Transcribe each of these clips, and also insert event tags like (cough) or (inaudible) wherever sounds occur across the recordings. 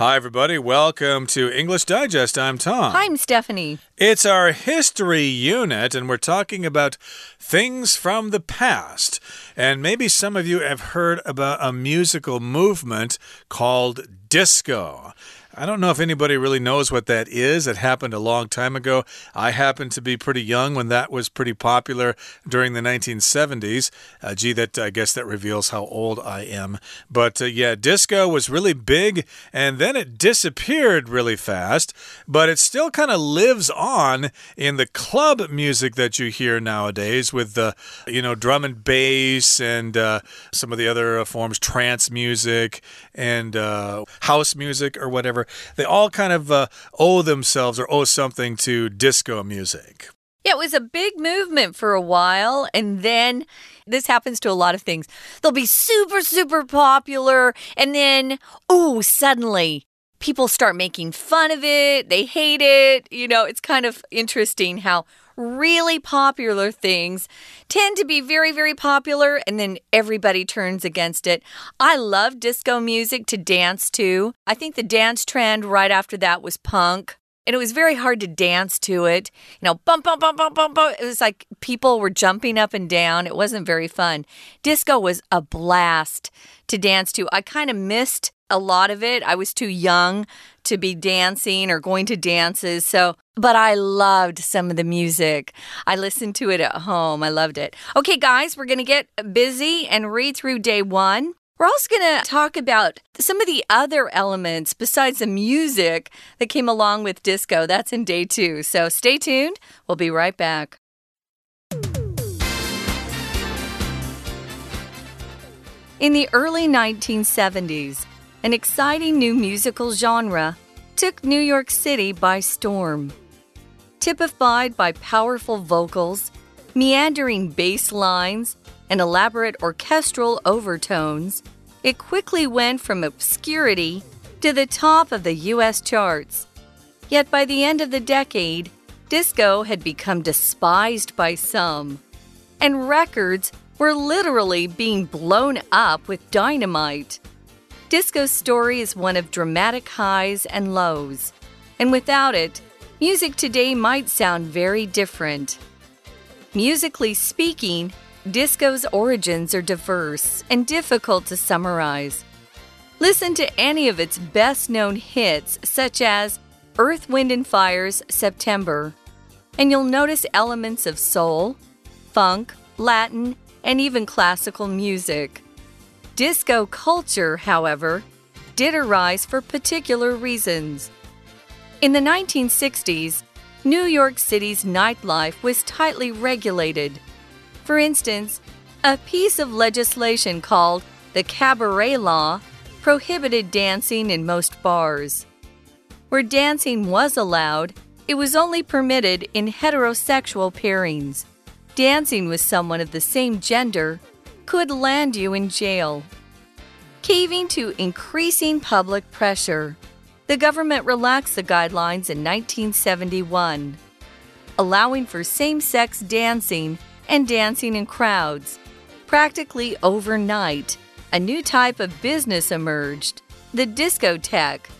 Hi, everybody. Welcome to English Digest. I'm Tom. Hi, I'm Stephanie. It's our history unit, and we're talking about things from the past. And maybe some of you have heard about a musical movement called disco. I don't know if anybody really knows what that is. It happened a long time ago. I happened to be pretty young when that was pretty popular during the 1970s. Uh, gee, that I guess that reveals how old I am. But uh, yeah, disco was really big and then it disappeared really fast, but it still kind of lives on in the club music that you hear nowadays with the, you know, drum and bass and uh, some of the other uh, forms, trance music and uh, house music or whatever whatever, they all kind of uh, owe themselves or owe something to disco music. Yeah, it was a big movement for a while, and then this happens to a lot of things. They'll be super, super popular, and then, oh, suddenly people start making fun of it. They hate it. You know, it's kind of interesting how really popular things tend to be very, very popular, and then everybody turns against it. I love disco music to dance to. I think the dance trend right after that was punk. And it was very hard to dance to it. You know, bump, bump, bump, bump, bump, bump. It was like people were jumping up and down. It wasn't very fun. Disco was a blast to dance to. I kind of missed a lot of it. I was too young to be dancing or going to dances. So, but I loved some of the music. I listened to it at home. I loved it. Okay, guys, we're going to get busy and read through day one. We're also going to talk about some of the other elements besides the music that came along with disco. That's in day two. So stay tuned. We'll be right back. In the early 1970s, an exciting new musical genre, took New York City by storm. Typified by powerful vocals, meandering bass lines, and elaborate orchestral overtones, it quickly went from obscurity to the top of the US charts. Yet by the end of the decade, disco had become despised by some, and records were literally being blown up with dynamite. Disco's story is one of dramatic highs and lows, and without it, music today might sound very different. Musically speaking, disco's origins are diverse and difficult to summarize. Listen to any of its best known hits, such as Earth, Wind, and Fire's September, and you'll notice elements of soul, funk, Latin, and even classical music. Disco culture, however, did arise for particular reasons. In the 1960s, New York City's nightlife was tightly regulated. For instance, a piece of legislation called the Cabaret Law prohibited dancing in most bars. Where dancing was allowed, it was only permitted in heterosexual pairings. Dancing with someone of the same gender could land you in jail. Caving to increasing public pressure, the government relaxed the guidelines in 1971, allowing for same sex dancing and dancing in crowds. Practically overnight, a new type of business emerged the discotheque.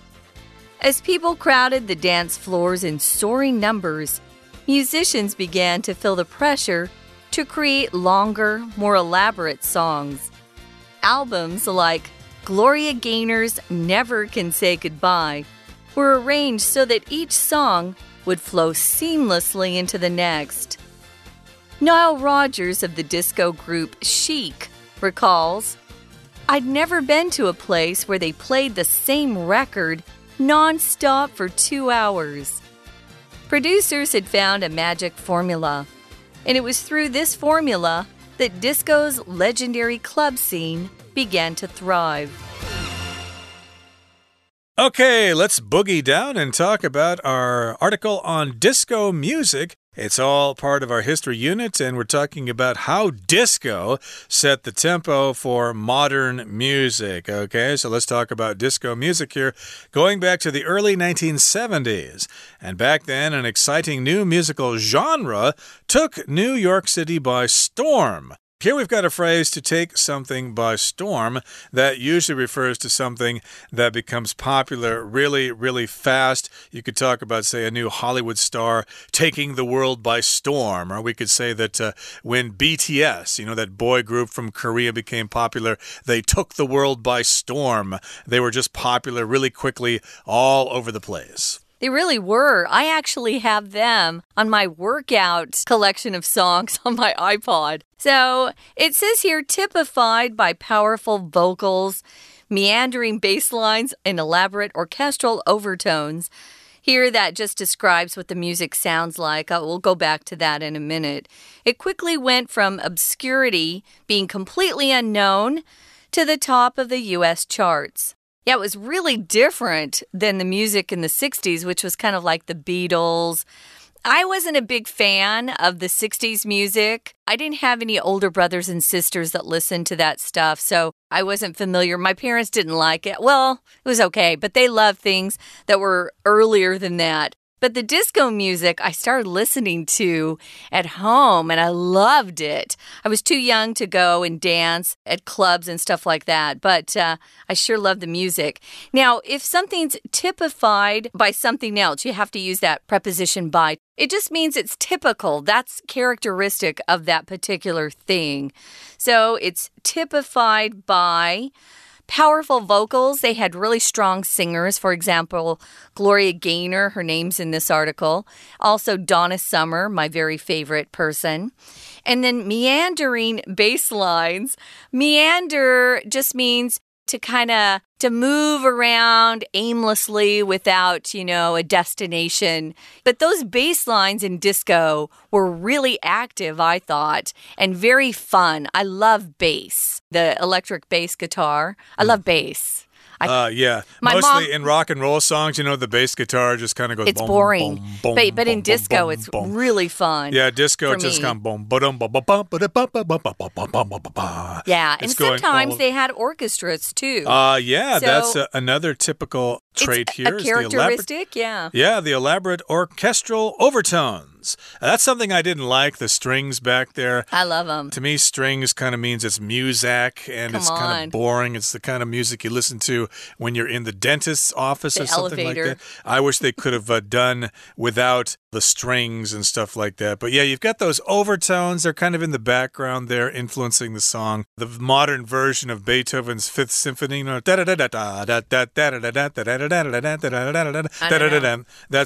As people crowded the dance floors in soaring numbers, musicians began to feel the pressure to create longer, more elaborate songs. Albums like Gloria Gaynor's Never Can Say Goodbye were arranged so that each song would flow seamlessly into the next. Nile Rodgers of the disco group Chic recalls I'd never been to a place where they played the same record non-stop for two hours. Producers had found a magic formula and it was through this formula that disco's legendary club scene began to thrive. Okay, let's boogie down and talk about our article on disco music it's all part of our history unit, and we're talking about how disco set the tempo for modern music. Okay, so let's talk about disco music here, going back to the early 1970s. And back then, an exciting new musical genre took New York City by storm. Here we've got a phrase to take something by storm that usually refers to something that becomes popular really, really fast. You could talk about, say, a new Hollywood star taking the world by storm, or we could say that uh, when BTS, you know, that boy group from Korea became popular, they took the world by storm. They were just popular really quickly all over the place. They really were. I actually have them on my workout collection of songs (laughs) on my iPod. So it says here typified by powerful vocals, meandering bass lines, and elaborate orchestral overtones. Here, that just describes what the music sounds like. Uh, we'll go back to that in a minute. It quickly went from obscurity, being completely unknown, to the top of the US charts. Yeah, it was really different than the music in the 60s, which was kind of like the Beatles. I wasn't a big fan of the 60s music. I didn't have any older brothers and sisters that listened to that stuff, so I wasn't familiar. My parents didn't like it. Well, it was okay, but they loved things that were earlier than that. But the disco music I started listening to at home and I loved it. I was too young to go and dance at clubs and stuff like that, but uh, I sure love the music. Now, if something's typified by something else, you have to use that preposition by. It just means it's typical. That's characteristic of that particular thing. So it's typified by powerful vocals. They had really strong singers. For example, Gloria Gaynor, her name's in this article. Also, Donna Summer, my very favorite person. And then meandering bass lines. Meander just means to kind of to move around aimlessly without, you know, a destination. But those bass lines in disco were really active, I thought, and very fun. I love bass, the electric bass guitar. I hmm. love bass. I, uh, yeah, mostly mom, in rock and roll songs, you know, the bass guitar just kind of goes. It's boom, boring, boom, boom, but but in disco, it's really fun. Yeah, disco just kind of boom, boom, boom, Yeah, and sometimes they had orchestras too. Uh yeah, so that's a, another typical trait here. A characteristic, yeah. Yeah, the elaborate orchestral overtone That's something I didn't like, the strings back there. I love them. To me, strings kind of means it's music and Come it's kind of boring. It's the kind of music you listen to when you're in the dentist's office the or something elevator. like that. I wish they could have uh, done without the strings and stuff like that. But yeah, you've got those overtones. They're kind of in the background there, influencing the song. The modern version of Beethoven's Fifth Symphony, that's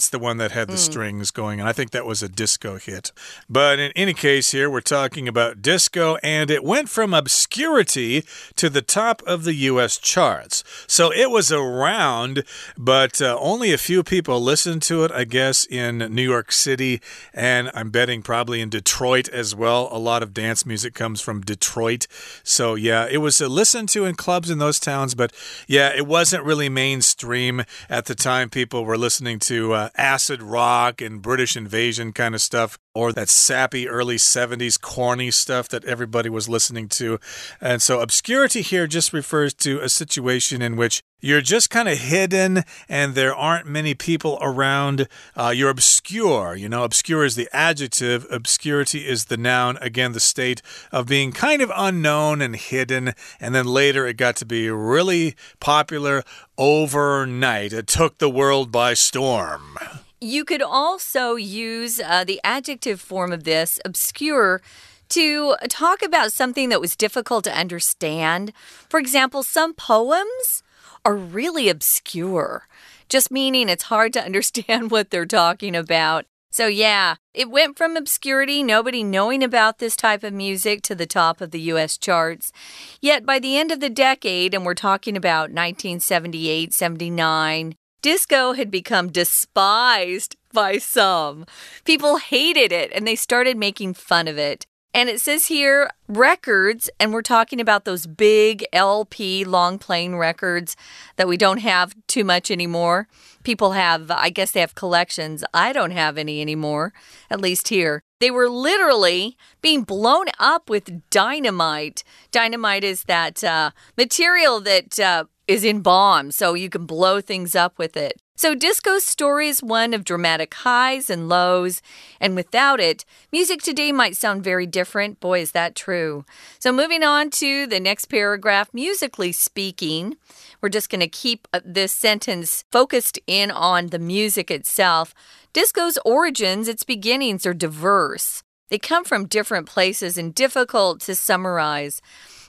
the one that had the strings going. And I think that was a disco hit. But in any case, here we're talking about disco, and it went from obscurity to the top of the U.S. charts. So it was around, but only a few people listened to it, I guess, in New York City, and I'm betting probably in Detroit as well. A lot of dance music comes from Detroit. So yeah, it was listened to in clubs in those towns, but yeah, it wasn't really mainstream at the time. People were listening to uh, acid rock and British invasion kind of stuff, or that sappy early 70s corny stuff that everybody was listening to. And so obscurity here just refers to a situation in which you're just kind of hidden and there aren't many people around. Uh, you're obscure. You know, obscure is the adjective, obscurity is the noun. Again, the state of being kind of unknown and hidden. And then later it got to be really popular overnight. It took the world by storm. You could also use uh, the adjective form of this, obscure, to talk about something that was difficult to understand. For example, some poems are really obscure, just meaning it's hard to (laughs) understand what they're talking about. So, yeah, it went from obscurity, nobody knowing about this type of music, to the top of the US charts. Yet by the end of the decade, and we're talking about 1978, 79, Disco had become despised by some. People hated it and they started making fun of it. And it says here records, and we're talking about those big LP long playing records that we don't have too much anymore. People have, I guess they have collections. I don't have any anymore, at least here. They were literally being blown up with dynamite. Dynamite is that uh, material that uh, is in bombs, so you can blow things up with it. So, disco's story is one of dramatic highs and lows, and without it, music today might sound very different. Boy, is that true. So, moving on to the next paragraph, musically speaking, we're just going to keep uh, this sentence focused in on the music itself. Disco's origins, its beginnings are diverse. They come from different places and difficult to summarize.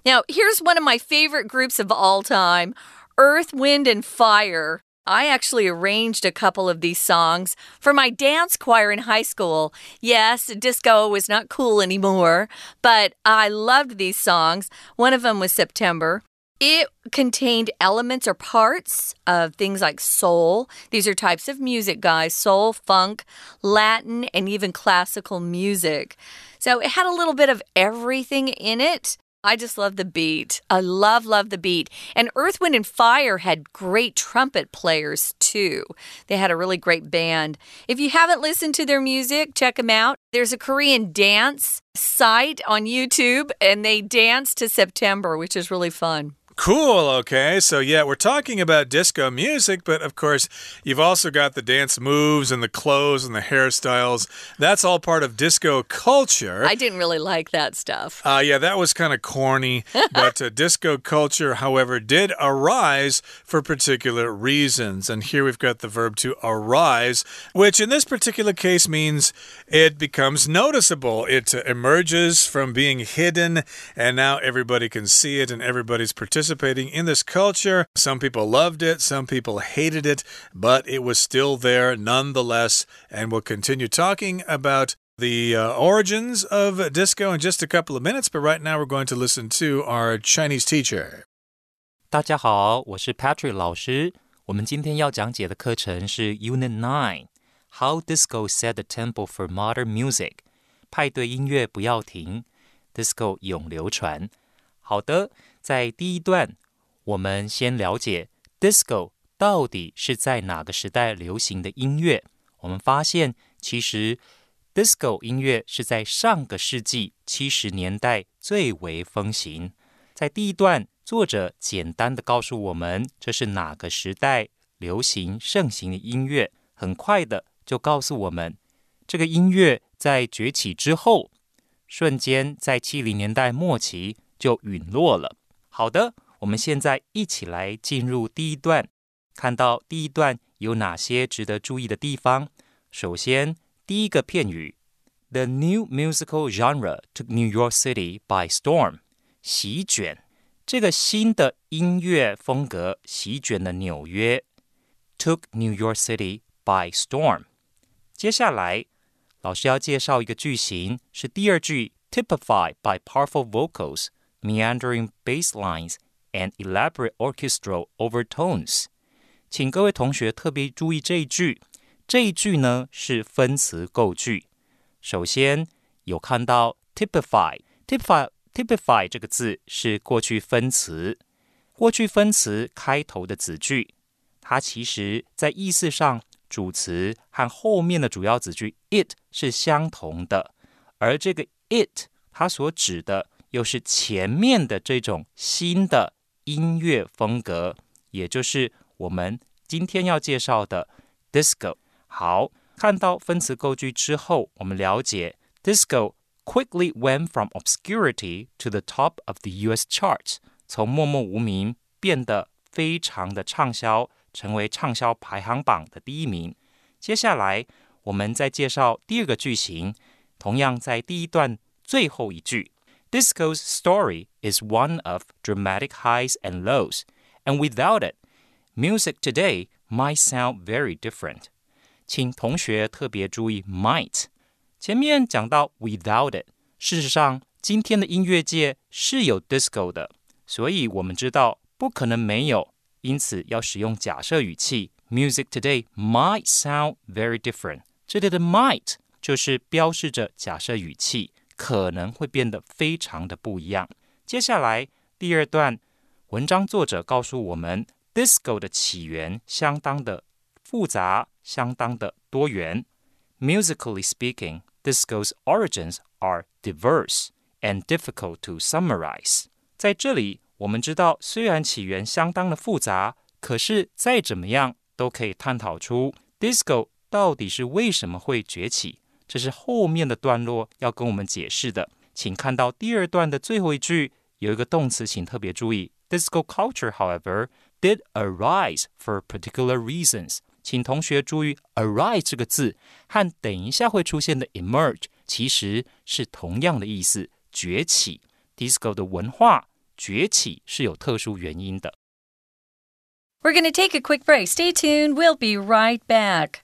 Now, here's one of my favorite groups of all time Earth, Wind, and Fire. I actually arranged a couple of these songs for my dance choir in high school. Yes, disco was not cool anymore, but I loved these songs. One of them was September. It contained elements or parts of things like soul. These are types of music, guys soul, funk, Latin, and even classical music. So it had a little bit of everything in it. I just love the beat. I love, love the beat. And Earth, Wind, and Fire had great trumpet players too. They had a really great band. If you haven't listened to their music, check them out. There's a Korean dance site on YouTube, and they dance to September, which is really fun. Cool. Okay. So, yeah, we're talking about disco music, but of course, you've also got the dance moves and the clothes and the hairstyles. That's all part of disco culture. I didn't really like that stuff. Uh, yeah, that was kind of corny. (laughs) but uh, disco culture, however, did arise for particular reasons. And here we've got the verb to arise, which in this particular case means it becomes noticeable. It uh, emerges from being hidden, and now everybody can see it and everybody's participating participating in this culture. Some people loved it, some people hated it, but it was still there nonetheless. And we'll continue talking about the uh, origins of disco in just a couple of minutes, but right now we're going to listen to our Chinese teacher. 大家好，我是 Patrick 老师。我们今天要讲解的课程是 Unit Nine How Disco Set the Tempo for Modern Music。派对音乐不要停，Disco 永流传。好的， 在第一段，我们先了解 disco 到底是在哪个时代流行的音乐。我们发现，其实 disco 音乐是在上个世纪七十年代最为风行。在第一段，作者简单的告诉我们这是哪个时代流行盛行的音乐，很快的就告诉我们，这个音乐在崛起之后，瞬间在七零年代末期就陨落了。好的，我们现在一起来进入第一段，看到第一段有哪些值得注意的地方。首先，第一个片语，The new musical genre took New York City by storm，席卷这个新的音乐风格席卷了纽约，took New York City by storm。接下来，老师要介绍一个句型，是第二句，typified by powerful vocals。meandering bass lines and elaborate orchestral overtones。请各位同学特别注意这一句，这一句呢是分词构句。首先有看到 typify，typify typify 这个字是过去分词，过去分词开头的子句，它其实在意思上主词和后面的主要子句 it 是相同的，而这个 it 它所指的。 又是前面的这种新的音乐风格，也就是我们今天要介绍的 disco。好，看到分词构句之后，我们了解 disco quickly went from obscurity to the top of the U.S. charts，从默默无名变得非常的畅销，成为畅销排行榜的第一名。接下来，我们再介绍第二个句型，同样在第一段最后一句。Disco's story is one of dramatic highs and lows, and without it, music today might sound very different. 请同学特别注意 might。前面讲到 without it，事实上，今天的音乐界是有 disco 的，所以我们知道不可能没有，因此要使用假设语气。Music today might sound very different。这里的 might 就是标示着假设语气。 可能会变得非常的不一样。接下来第二段文章作者告诉我们，disco 的起源相当的复杂，相当的多元。Musically speaking, disco's origins are diverse and difficult to summarize。在这里，我们知道，虽然起源相当的复杂，可是再怎么样都可以探讨出 disco 到底是为什么会崛起。这是后面的段落要跟我们解释的。请看到第二段的最后一句，有一个动词，请特别注意。Disco culture, however, did arise for particular reasons. 请同学注意 arise 这个字和等一下会出现的 emerge 其实是同样的意思，崛起。Disco 的文化崛起是有特殊原因的。We're going to take a quick break. Stay tuned. We'll be right back.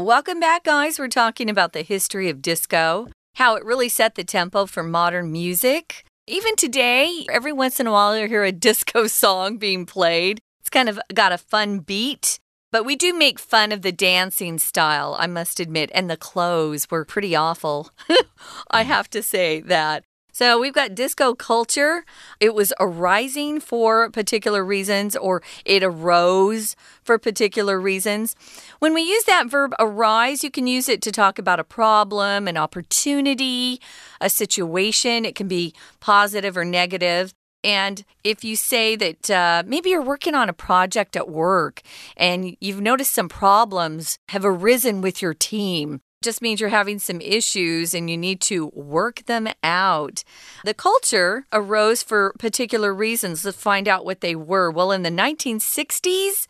Welcome back, guys. We're talking about the history of disco, how it really set the tempo for modern music. Even today, every once in a while, you hear a (laughs) disco song being played. It's kind of got a fun beat. But we do make fun of the dancing style, I must admit, and the clothes were pretty awful. (laughs) I have to say that. So we've got disco culture. It was arising for particular reasons, or it arose for particular reasons. When we use that verb arise, you can use it to talk about a problem, an opportunity, a situation. It can be positive or negative. And if you say that uh, maybe you're working on a project at work and you've noticed some problems have arisen with your team, just means you're having some issues and you need to work them out. The culture arose for particular reasons. Let's find out what they were. Well, in the 1960s,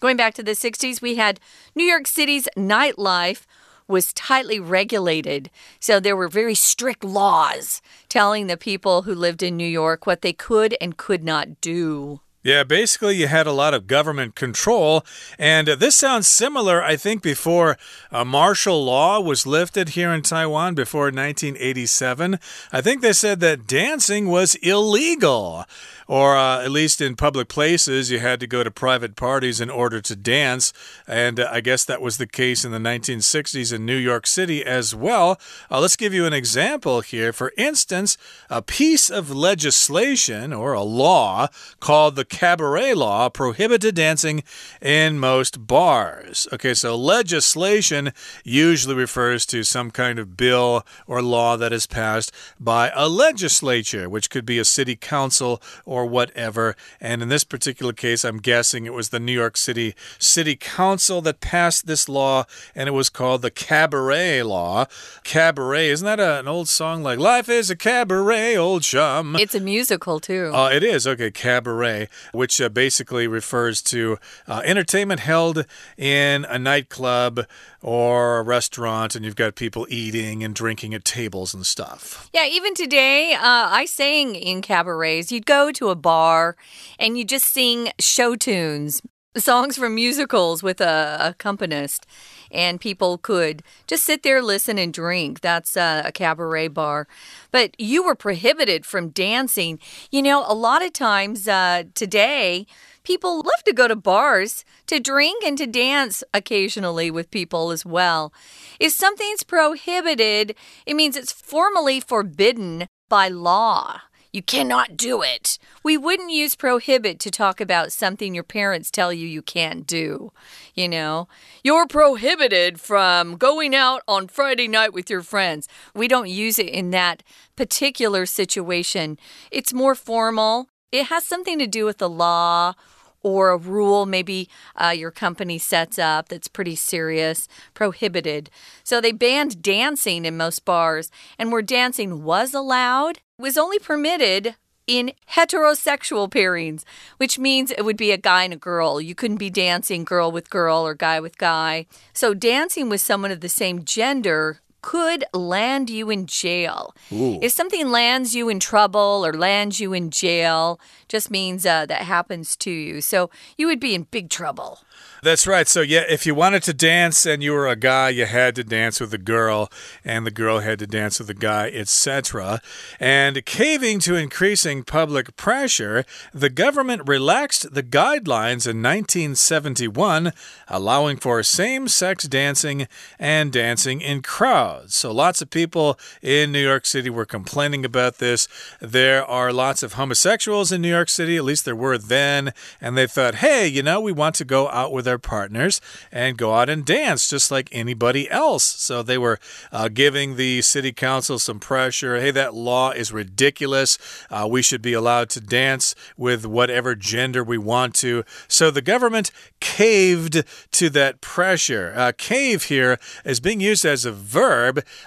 going back to the 60s, we had New York City's nightlife was tightly regulated. So there were very strict laws telling the people who lived in New York what they could and could not do. Yeah, basically, you had a lot of government control. And uh, this sounds similar, I think, before uh, martial law was lifted here in Taiwan before 1987. I think they said that dancing was illegal or uh, at least in public places, you had to go to private parties in order to dance. And uh, I guess that was the case in the 1960s in New York City as well. Uh, let's give you an example here. For instance, a piece of legislation or a law called the Cabaret Law prohibited dancing in most bars. Okay, so legislation usually refers to some kind of bill or law that is passed by a legislature, which could be a city council or or whatever. And in this particular case, I'm guessing it was the New York City City Council that passed this law, and it was called the Cabaret Law. Cabaret, isn't that a, an old song like Life is a Cabaret, Old Chum? It's a musical, too. Uh, it is, okay, Cabaret, which uh, basically refers to uh, entertainment held in a nightclub or a restaurant and you've got people eating and drinking at tables and stuff. Yeah, even today, uh, I sang in cabarets. You'd go to a bar and you just sing show tunes, songs from musicals with a accompanist, and people could just sit there, listen, and drink. That's uh, a cabaret bar. But you were prohibited from dancing. You know, a lot of times uh, today, people love to go to bars to drink and to dance occasionally with people as well. If something's prohibited, it means it's formally forbidden by law. You cannot do it. We wouldn't use prohibit to talk about something your parents tell you you can't do. You know, you're prohibited from going out on Friday night with your friends. We don't use it in that particular situation. It's more formal, it has something to do with the law or a rule maybe uh, your company sets up that's pretty serious, prohibited. So they banned dancing in most bars, and where dancing was allowed, was only permitted in heterosexual pairings, which means it would be a guy and a girl. You couldn't be dancing girl with girl or guy with guy. So dancing with someone of the same gender could land you in jail. Ooh. If something lands you in trouble or lands you in jail, just means uh, that happens to you. So you would be in big trouble. That's right. So, yeah, if you wanted to dance and you were a guy, you had to dance with a girl, and the girl had to dance with a guy, etc. And caving to increasing public pressure, the government relaxed the guidelines in 1971, allowing for same sex dancing and dancing in crowds crowds. So lots of people in New York City were complaining about this. There are lots of homosexuals in New York City, at least there were then, and they thought, hey, you know, we want to go out with our partners and go out and dance just like anybody else. So they were uh, giving the city council some pressure. Hey, that law is ridiculous. Uh, we should be allowed to dance with whatever gender we want to. So the government caved to that pressure. Uh, cave here is being used as a verb.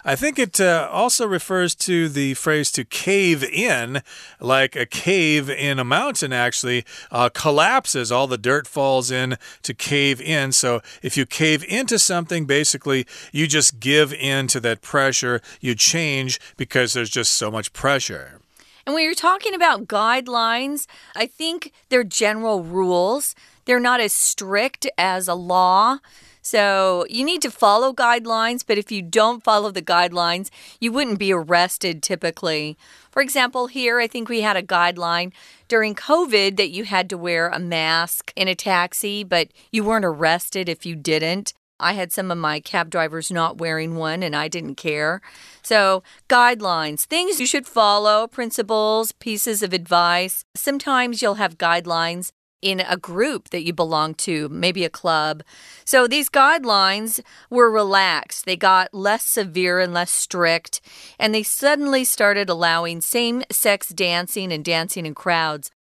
I think it uh, also refers to the phrase to cave in, like a cave in a mountain actually uh, collapses. All the dirt falls in to cave in. So if you cave into something, basically you just give in to that pressure. You change because there's just so much pressure. And when you're talking about guidelines, I think they're general rules. They're not as strict as a law. So you need to follow guidelines, but if you don't follow the guidelines, you wouldn't be arrested typically. For example, here I think we had a guideline during COVID that you had to wear a mask in a taxi, but you weren't arrested if you didn't. I had some of my cab drivers not wearing one and I didn't care. So, guidelines, things you should follow, principles, pieces of advice. Sometimes you'll have guidelines in a group that you belong to, maybe a club. So these guidelines were relaxed. They got less severe and less strict, and they suddenly started allowing same sex dancing and dancing in crowds.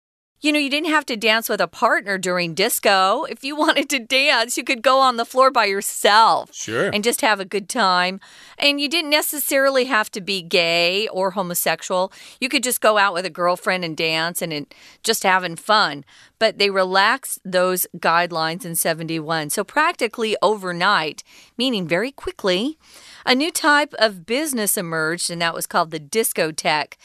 You know, you didn't have to dance with a partner during disco. If you (laughs) wanted to dance, you could go on the floor by yourself. Sure. And just have a good time. And you didn't necessarily have to be gay or homosexual. You could just go out with a girlfriend and dance and it, just having fun. But they relaxed those guidelines in 71. So practically overnight, meaning very quickly, a new type of business emerged, and that was called the discotheque.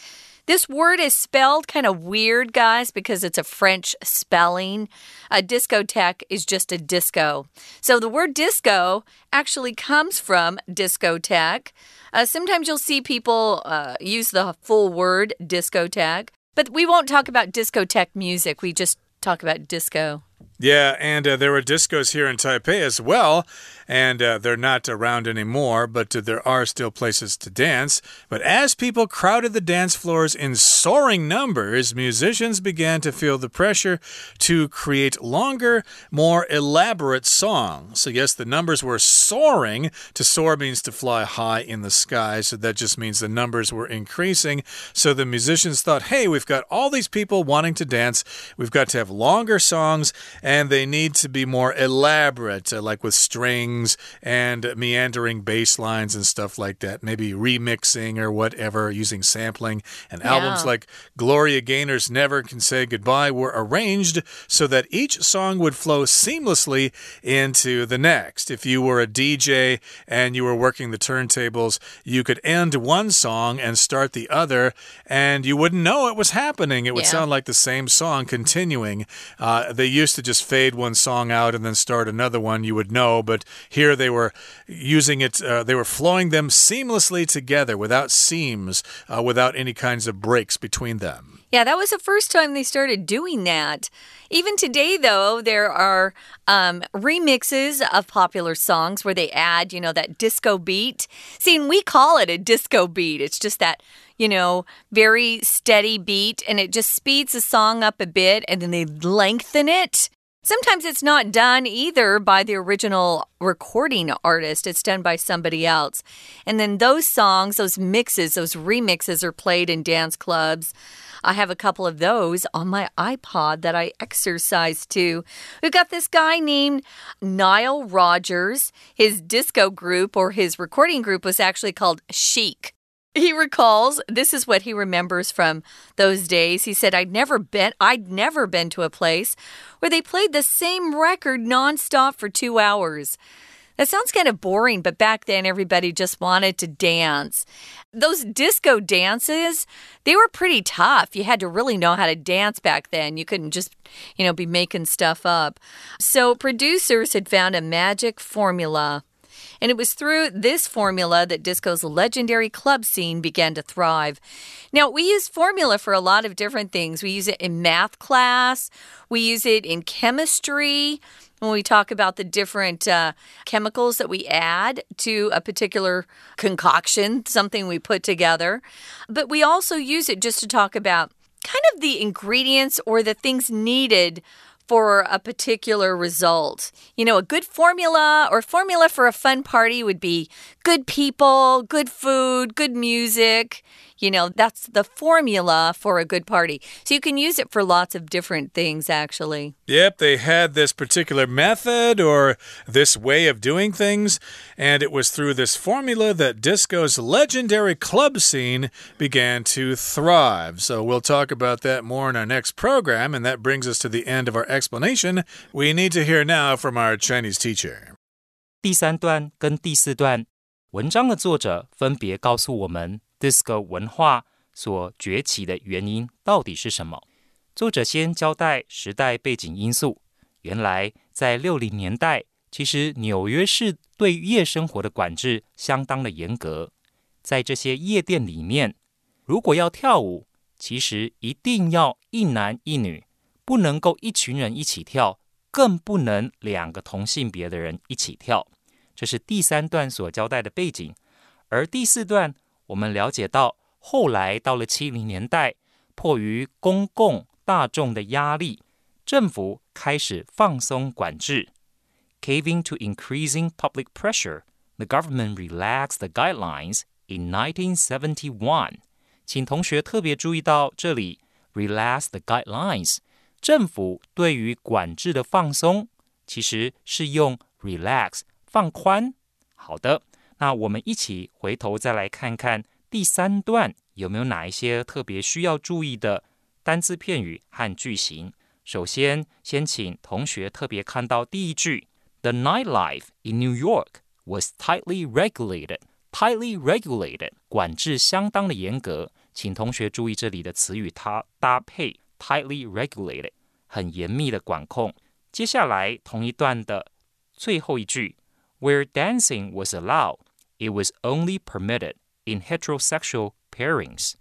This word is spelled kind of weird, guys, because it's a French spelling. A discotheque is just a disco. So the word disco actually comes from discotheque. Uh, sometimes you'll see people uh, use the full word discotheque, but we won't talk about discotheque music. We just talk about disco. Yeah, and uh, there were discos here in Taipei as well, and uh, they're not around anymore, but uh, there are still places to dance. But as people crowded the dance floors in soaring numbers, musicians began to feel the pressure to create longer, more elaborate songs. So, yes, the numbers were soaring. To soar means to fly high in the sky, so that just means the numbers were increasing. So the musicians thought, hey, we've got all these people wanting to dance, we've got to have longer songs they need to be more elaborate, uh, like with strings and meandering bass lines and stuff like that. Maybe remixing or whatever, using sampling. And yeah. albums like Gloria Gaynor's Never Can Say Goodbye were arranged so that each song would flow seamlessly into the next. If you were a DJ and you were working the turntables, you could end one song and start the other, and you wouldn't know it was happening. It would yeah. sound like the same song continuing. Uh, they used to just just fade one song out and then start another one, you would know. But here they were using it, uh, they were flowing them seamlessly together without seams, uh, without any kinds of breaks between them. Yeah, that was the first time they started doing that. Even today, though, there are um, remixes of popular songs where they add, you know, that disco beat. See, we call it a disco beat. It's just that, you know, very steady beat, and it just speeds the song up a bit, and then they lengthen it. Sometimes it's not done either by the original recording artist, it's done by somebody else. And then those songs, those mixes, those remixes are played in dance clubs. I have a couple of those on my iPod that I exercise to. We've got this guy named Nile Rodgers. His disco group or his recording group was actually called Chic. He recalls this is what he remembers from those days. He said, I'd never been I'd never been to a place where they played the same record nonstop for two hours. That sounds kind of boring, but back then everybody just wanted to dance. Those disco dances, they were pretty tough. You had to really know how to dance back then. You couldn't just, you know, be making stuff up. So producers had found a magic formula And it was through this formula that disco's legendary club scene began to thrive. Now, we use formula for a lot of different things. We use it in math class, we use it in chemistry when we talk about the different uh, chemicals that we add to a particular concoction, something we put together. But we also use it just to talk about kind of the ingredients or the things needed for a particular result. You know, a good formula or formula for a fun party would be good people, good food, good music. You know, that's the formula for a good party. So you can use it for lots of different things, actually. Yep, they had this particular method or this way of doing things, and it was through this formula that disco's legendary club scene began to thrive. So we'll talk about that more in our next program, and that brings us to the end of our explanation. We need to hear now from our Chinese teacher. 第三段跟第四段文章的作者分别告诉我们 disco 文化所崛起的原因到底是什么？作者先交代时代背景因素。原来在六零年代，其实纽约市对夜生活的管制相当的严格。在这些夜店里面，如果要跳舞，其实一定要一男一女，不能够一群人一起跳，更不能两个同性别的人一起跳。这是第三段所交代的背景，而第四段。我们了解到，后来到了七零年代，迫于公共大众的压力，政府开始放松管制。Caving to increasing public pressure, the government relaxed the guidelines in 1971. 请同学特别注意到这里，relax the guidelines，政府对于管制的放松，其实是用 relax 放宽。好的。那我们一起回头再来看看第三段有没有哪一些特别需要注意的单字片语和句型。首先，先请同学特别看到第一句：The nightlife in New York was tightly regulated. Tightly regulated，管制相当的严格。请同学注意这里的词语，它搭配 tightly regulated，很严密的管控。接下来同一段的最后一句：Where dancing was allowed。It was only permitted in heterosexual pairings。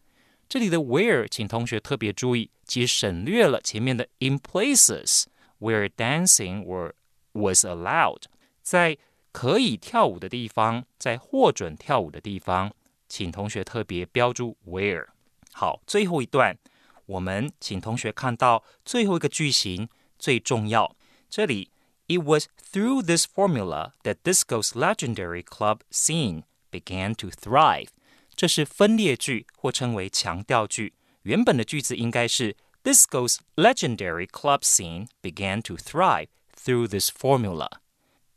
这里的 where，请同学特别注意，其实省略了前面的 in places where dancing or was allowed。在可以跳舞的地方，在获准跳舞的地方，请同学特别标注 where。好，最后一段，我们请同学看到最后一个句型最重要，这里。 It was through this formula that disco's legendary club scene began to thrive。这是分裂句或称为强调句。原本的句子应该是 Disco's legendary club scene began to thrive through this formula。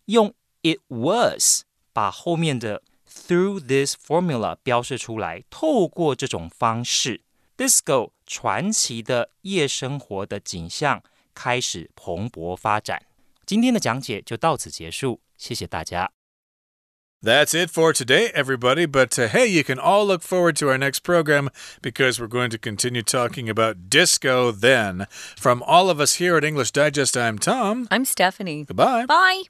用 it was 把后面的 through this formula 标示出来。透过这种方式，disco 传奇的夜生活的景象开始蓬勃发展。 今天的讲解就到此结束，谢谢大家。That's it for today, everybody. But uh, hey, you can all look forward to our next program because we're going to continue talking about disco then. From all of us here at English Digest, I'm Tom. I'm Stephanie. Goodbye. Bye.